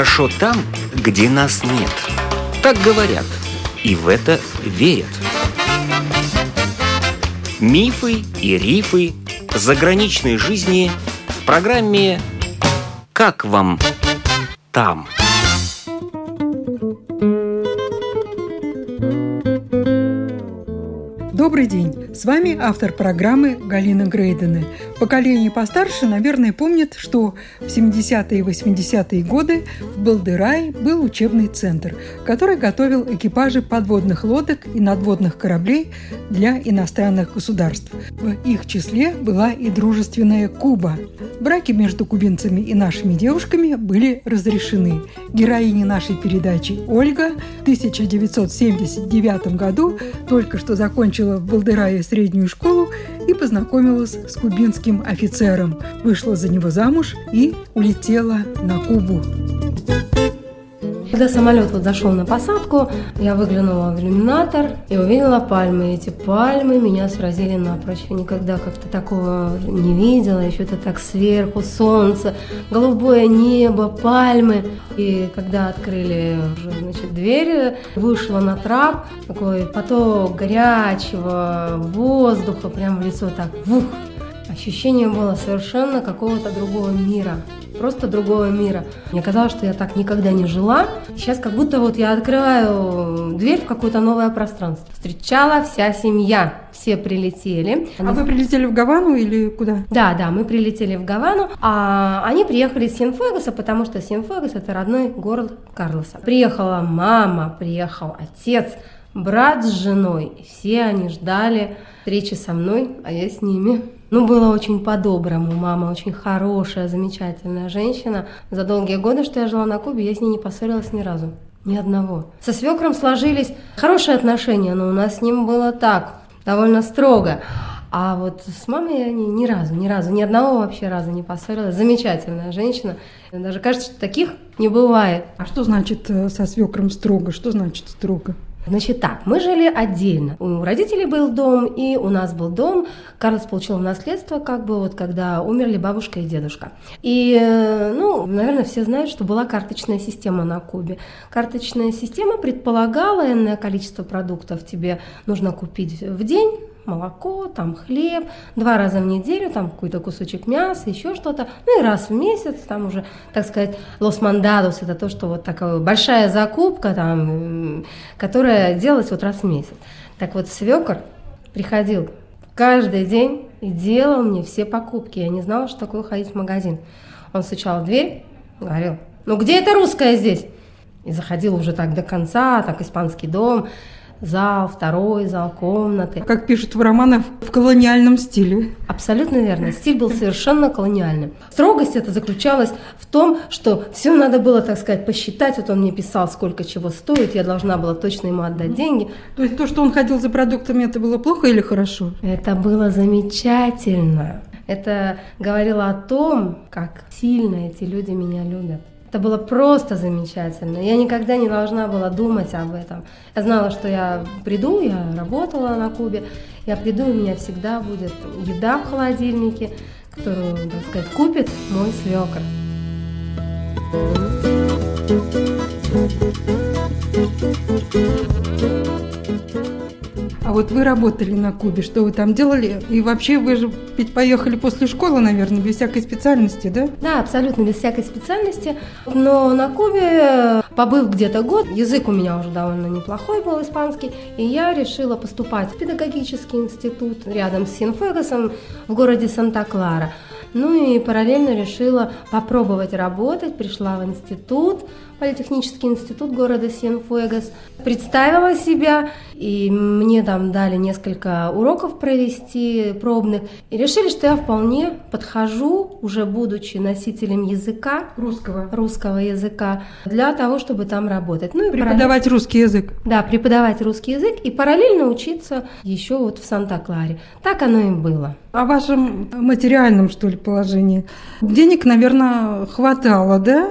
Хорошо там, где нас нет. Так говорят, и в это верят. Мифы и рифы заграничной жизни в программе «Как вам там?». Добрый день! С вами автор программы Галина Грейдены. Поколение постарше, наверное, помнит, что в 70-е и 80-е годы в Балдырай был учебный центр, который готовил экипажи подводных лодок и надводных кораблей для иностранных государств. В их числе была и дружественная Куба. Браки между кубинцами и нашими девушками были разрешены. Героиня нашей передачи Ольга в 1979 году только что закончила в Балдырае среднюю школу и познакомилась с кубинским офицером, вышла за него замуж и улетела на Кубу. Когда самолет вот зашел на посадку, я выглянула в иллюминатор и увидела пальмы. И эти пальмы меня сразили напрочь. Я никогда как-то такого не видела. Еще это так сверху, солнце, голубое небо, пальмы. И когда открыли значит, двери, вышла на трап, такой поток горячего воздуха прямо в лицо так, вух, ощущение было совершенно какого-то другого мира просто другого мира. Мне казалось, что я так никогда не жила. Сейчас как будто вот я открываю дверь в какое-то новое пространство. Встречала вся семья, все прилетели. А вы прилетели в Гавану или куда? Да, да, мы прилетели в Гавану, а они приехали из Синфуэгоса, потому что Синфуэгос это родной город Карлоса. Приехала мама, приехал отец, брат с женой. Все они ждали встречи со мной, а я с ними. Ну, было очень по-доброму. Мама очень хорошая, замечательная женщина. За долгие годы, что я жила на Кубе, я с ней не поссорилась ни разу. Ни одного. Со свекром сложились хорошие отношения, но у нас с ним было так, довольно строго. А вот с мамой я ни, ни разу, ни разу, ни одного вообще раза не поссорилась. Замечательная женщина. Даже кажется, что таких не бывает. А что значит э, со свекром строго? Что значит строго? Значит так, мы жили отдельно. У родителей был дом, и у нас был дом. Карлос получил наследство, как бы вот когда умерли бабушка и дедушка. И, э, ну, наверное, все знают, что была карточная система на Кубе. Карточная система предполагала энное количество продуктов тебе нужно купить в день, молоко, там хлеб, два раза в неделю, там какой-то кусочек мяса, еще что-то, ну и раз в месяц, там уже, так сказать, лос мандадос, это то, что вот такая большая закупка, там, которая делалась вот раз в месяц. Так вот, свекор приходил каждый день и делал мне все покупки. Я не знала, что такое ходить в магазин. Он стучал в дверь, говорил, ну где это русская здесь? И заходил уже так до конца, так испанский дом, зал, второй зал, комнаты. Как пишут в романах, в колониальном стиле. Абсолютно верно. Стиль был совершенно колониальным. Строгость это заключалась в том, что все надо было, так сказать, посчитать. Вот он мне писал, сколько чего стоит, я должна была точно ему отдать деньги. То есть то, что он ходил за продуктами, это было плохо или хорошо? Это было замечательно. Это говорило о том, как сильно эти люди меня любят. Это было просто замечательно. Я никогда не должна была думать об этом. Я знала, что я приду, я работала на Кубе, я приду, у меня всегда будет еда в холодильнике, которую, так сказать, купит мой свекр. А вот вы работали на Кубе, что вы там делали? И вообще вы же ведь поехали после школы, наверное, без всякой специальности, да? Да, абсолютно без всякой специальности. Но на Кубе, побыв где-то год, язык у меня уже довольно неплохой был, испанский, и я решила поступать в педагогический институт рядом с Синфегасом в городе Санта-Клара. Ну и параллельно решила попробовать работать, пришла в институт, Политехнический институт города Сиенфуэгас. Представила себя, и мне там дали несколько уроков провести пробных, и решили, что я вполне подхожу, уже будучи носителем языка, русского, русского языка, для того, чтобы там работать. Ну и преподавать параллель... русский язык. Да, преподавать русский язык и параллельно учиться еще вот в Санта-Кларе. Так оно и было. О вашем материальном, что ли, положении. Денег, наверное, хватало, да?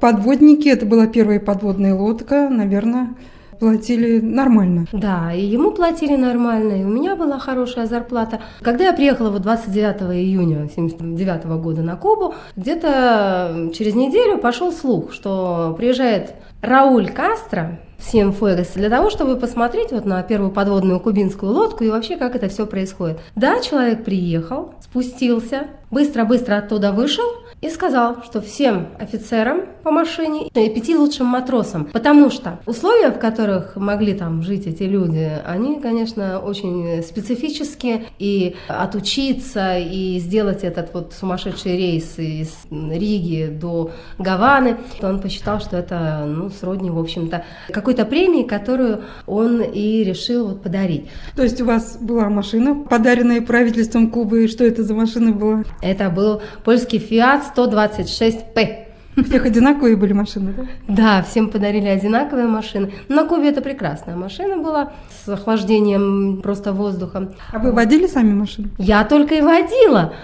Подводники, это была первая подводная лодка, наверное, платили нормально. Да, и ему платили нормально, и у меня была хорошая зарплата. Когда я приехала вот 29 июня 79 года на Кубу, где-то через неделю пошел слух, что приезжает Рауль Кастро, Сием Фуэгас, для того, чтобы посмотреть вот на первую подводную кубинскую лодку и вообще, как это все происходит. Да, человек приехал, спустился, быстро-быстро оттуда вышел и сказал, что всем офицерам по машине и пяти лучшим матросам, потому что условия, в которых могли там жить эти люди, они, конечно, очень специфические, и отучиться и сделать этот вот сумасшедший рейс из Риги до Гаваны, он посчитал, что это, ну, сродни, в общем-то, какой-то премии, которую он и решил вот подарить. То есть у вас была машина, подаренная правительством Кубы, и что это за машина была? Это был польский Fiat 126P. У всех одинаковые были машины, да? Да, всем подарили одинаковые машины. На Кубе это прекрасная машина была с охлаждением просто воздухом. А вы водили сами машину? Я только и водила.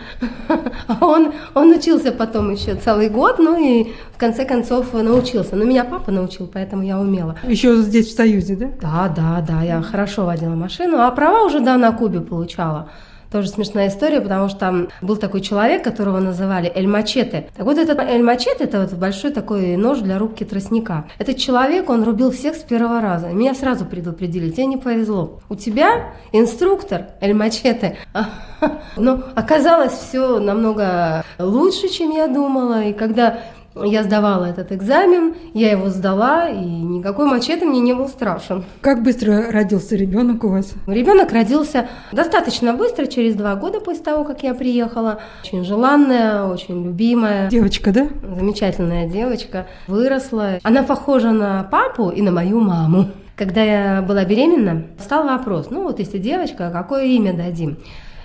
Он, он учился потом еще целый год, ну и в конце концов научился. Но меня папа научил, поэтому я умела. Еще здесь, в Союзе, да? Да, да, да, я хорошо водила машину, а права уже, да, на Кубе получала. Тоже смешная история, потому что там был такой человек, которого называли Эль Мачете. Так вот, этот Эль Мачете – это вот большой такой нож для рубки тростника. Этот человек, он рубил всех с первого раза. Меня сразу предупредили, тебе не повезло. У тебя инструктор Эль Мачете. Но оказалось все намного лучше, чем я думала. И когда я сдавала этот экзамен, я его сдала, и никакой мачете мне не был страшен. Как быстро родился ребенок у вас? Ребенок родился достаточно быстро, через два года после того, как я приехала. Очень желанная, очень любимая. Девочка, да? Замечательная девочка. Выросла. Она похожа на папу и на мою маму. Когда я была беременна, встал вопрос, ну вот если девочка, какое имя дадим?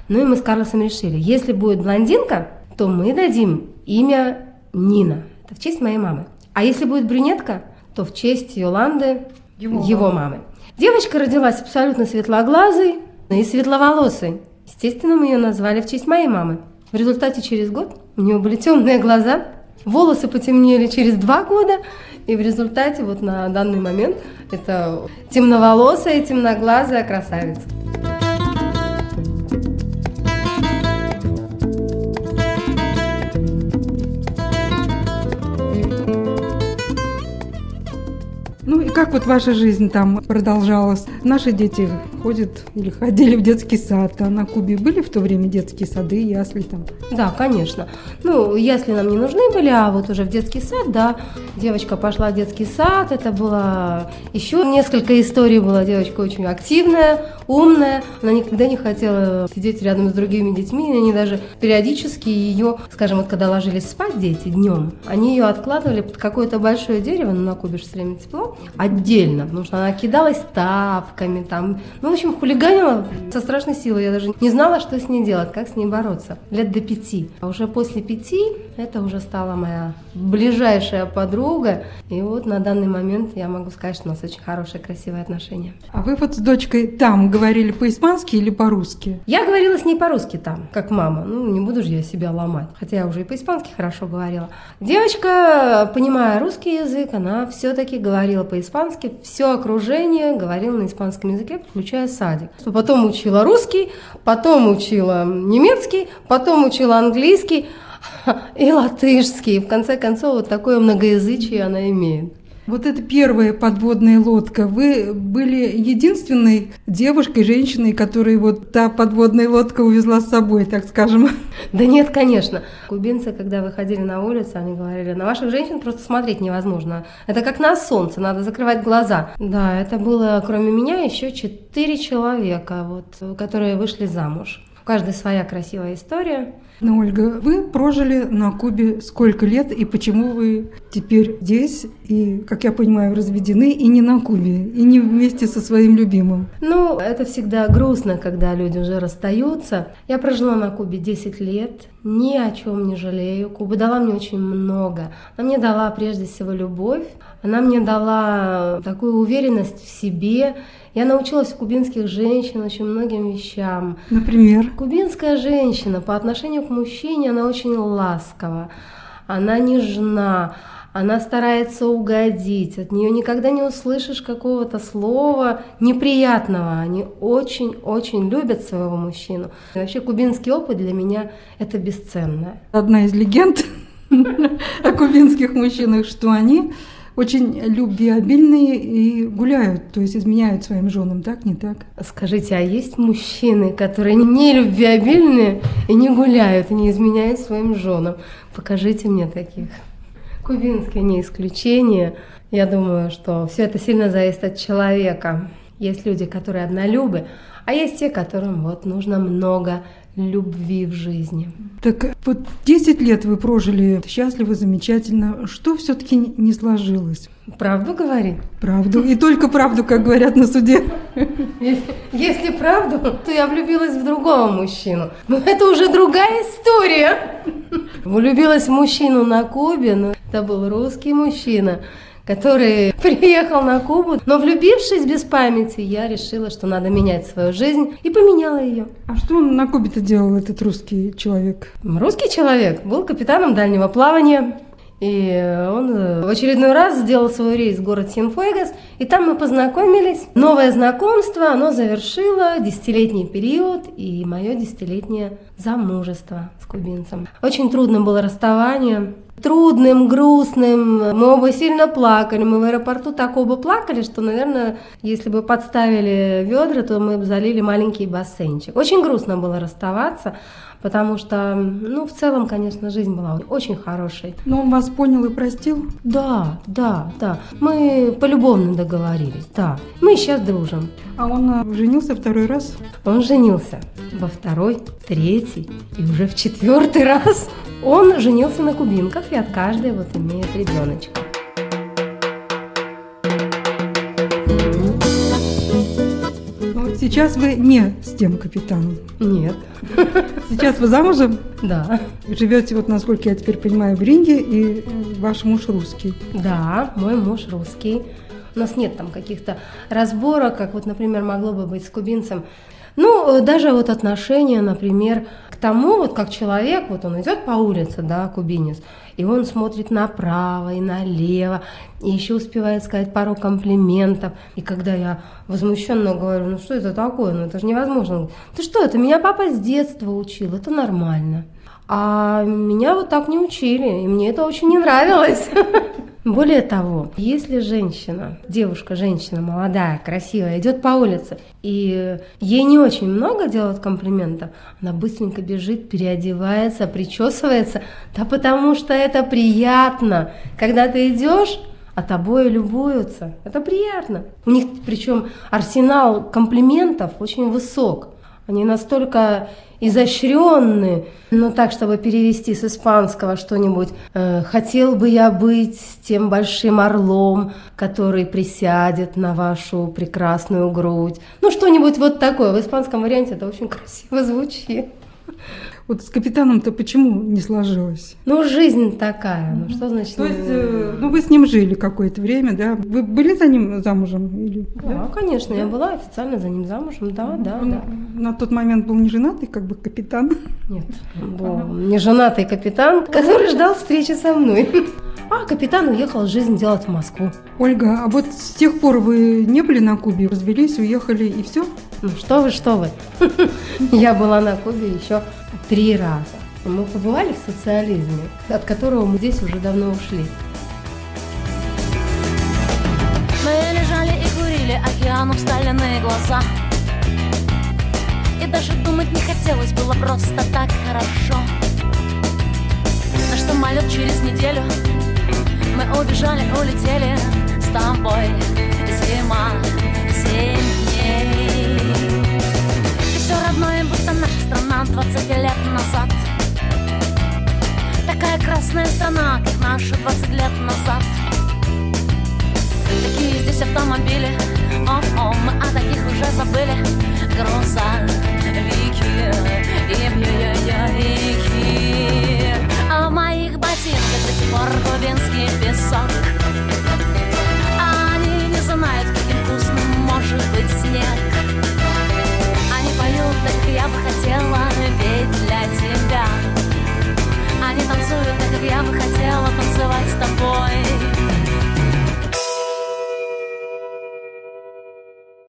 Ну и мы с Карлосом решили, если будет блондинка, то мы дадим имя Нина. Это в честь моей мамы. А если будет брюнетка, то в честь Йоланды, его, его мамы. Девочка родилась абсолютно светлоглазой и светловолосой. Естественно, мы ее назвали в честь моей мамы. В результате через год у нее были темные глаза, волосы потемнели через два года, и в результате вот на данный момент это темноволосая темноглазая красавица. Как вот ваша жизнь там продолжалась? Наши дети ходят или ходили в детский сад, а на Кубе были в то время детские сады, ясли там? Да, конечно. Ну, ясли нам не нужны были, а вот уже в детский сад, да, девочка пошла в детский сад, это было еще несколько историй, была девочка очень активная, умная, она никогда не хотела сидеть рядом с другими детьми, они даже периодически ее, скажем, вот когда ложились спать дети днем, они ее откладывали под какое-то большое дерево, ну, на Кубе же все время тепло, отдельно, потому что она кидалась тапками там, ну, общем, хулиганила со страшной силой. Я даже не знала, что с ней делать, как с ней бороться. Лет до пяти. А уже после пяти это уже стала моя ближайшая подруга. И вот на данный момент я могу сказать, что у нас очень хорошие, красивые отношения. А вы вот с дочкой там говорили по-испански или по-русски? Я говорила с ней по-русски там, как мама. Ну, не буду же я себя ломать. Хотя я уже и по-испански хорошо говорила. Девочка, понимая русский язык, она все-таки говорила по-испански. Все окружение говорило на испанском языке, включая садик. Потом учила русский, потом учила немецкий, потом учила английский и латышский. В конце концов, вот такое многоязычие она имеет. Вот это первая подводная лодка. Вы были единственной девушкой, женщиной, которой вот та подводная лодка увезла с собой, так скажем. Да нет, конечно. Кубинцы, когда выходили на улицу, они говорили, на ваших женщин просто смотреть невозможно. Это как на солнце, надо закрывать глаза. Да, это было, кроме меня, еще четыре человека, вот, которые вышли замуж. У каждой своя красивая история. Ну, Ольга, вы прожили на Кубе сколько лет и почему вы теперь здесь и, как я понимаю, разведены и не на Кубе, и не вместе со своим любимым? Ну, это всегда грустно, когда люди уже расстаются. Я прожила на Кубе 10 лет, ни о чем не жалею. Куба дала мне очень много. Она мне дала прежде всего любовь, она мне дала такую уверенность в себе. Я научилась у кубинских женщин очень многим вещам. Например? Кубинская женщина по отношению к мужчине, она очень ласкова, она нежна, она старается угодить, от нее никогда не услышишь какого-то слова неприятного. Они очень-очень любят своего мужчину. И вообще кубинский опыт для меня это бесценно. Одна из легенд о кубинских мужчинах, что они очень любвеобильные и гуляют, то есть изменяют своим женам, так, не так? Скажите, а есть мужчины, которые не любвеобильные и не гуляют, и не изменяют своим женам? Покажите мне таких. Кубинские не исключение. Я думаю, что все это сильно зависит от человека. Есть люди, которые однолюбы, а есть те, которым вот нужно много любви в жизни. Так вот 10 лет вы прожили счастливо, замечательно. Что все-таки не сложилось? Правду говори? Правду. И только правду, как говорят на суде. Если, правду, то я влюбилась в другого мужчину. Но это уже другая история. Влюбилась в мужчину на Кубе, но это был русский мужчина который приехал на Кубу. Но влюбившись без памяти, я решила, что надо менять свою жизнь и поменяла ее. А что он на Кубе-то делал, этот русский человек? Русский человек был капитаном дальнего плавания. И он э, в очередной раз сделал свой рейс в город Синфуэгас, и там мы познакомились. Новое знакомство, оно завершило десятилетний период и мое десятилетнее замужество с кубинцем. Очень трудно было расставание, трудным, грустным. Мы оба сильно плакали. Мы в аэропорту так оба плакали, что, наверное, если бы подставили ведра, то мы бы залили маленький бассейнчик. Очень грустно было расставаться, потому что, ну, в целом, конечно, жизнь была очень хорошей. Но он вас понял и простил? Да, да, да. Мы полюбовно договорились, да. Мы сейчас дружим. А он э, женился второй раз? Он женился во второй, третий и уже в четвертый раз. Он женился на кубинках и от каждой вот имеет ребеночка. Ну, сейчас вы не с тем капитаном. Нет. Сейчас вы замужем? Да. Живете, вот насколько я теперь понимаю, в Ринге, и ваш муж русский. Да, мой муж русский. У нас нет там каких-то разборок, как вот, например, могло бы быть с кубинцем. Ну, даже вот отношения, например, к тому, вот как человек, вот он идет по улице, да, кубинец, и он смотрит направо и налево, и еще успевает сказать пару комплиментов. И когда я возмущенно говорю, ну что это такое, ну это же невозможно. Ты что, это меня папа с детства учил, это нормально. А меня вот так не учили, и мне это очень не нравилось. Более того, если женщина, девушка, женщина молодая, красивая, идет по улице, и ей не очень много делают комплиментов, она быстренько бежит, переодевается, причесывается, да потому что это приятно. Когда ты идешь, а тобой любуются. Это приятно. У них причем арсенал комплиментов очень высок. Они настолько изощренные, но так, чтобы перевести с испанского что-нибудь. Э, Хотел бы я быть тем большим орлом, который присядет на вашу прекрасную грудь. Ну, что-нибудь вот такое. В испанском варианте это очень красиво звучит. Вот с капитаном-то почему не сложилось? Ну, жизнь такая. Ну, что значит? То есть, э, ну, вы с ним жили какое-то время, да? Вы были за ним замужем? Или, да, да, конечно, да? я была официально за ним замужем, да, да, Он да. На тот момент был не женатый, как бы капитан? Нет, был не женатый капитан, который ждал встречи со мной. А капитан уехал жизнь делать в Москву. Ольга, а вот с тех пор вы не были на Кубе, развелись, уехали и все? Ну что вы, что вы. Я была на Кубе еще три раза. Мы побывали в социализме, от которого мы здесь уже давно ушли. Мы лежали и курили, океану всталенные глаза. И даже думать не хотелось, было просто так хорошо. Наш самолет через неделю мы убежали, улетели с тобой. Зима, дней. Родное, будто наша страна 20 лет назад. Такая красная страна, как наша 20 лет назад. Такие здесь автомобили, о-о, мы о таких уже забыли. Грузовики и бьюики. А в моих ботинках до сих пор кубинский песок. с тобой.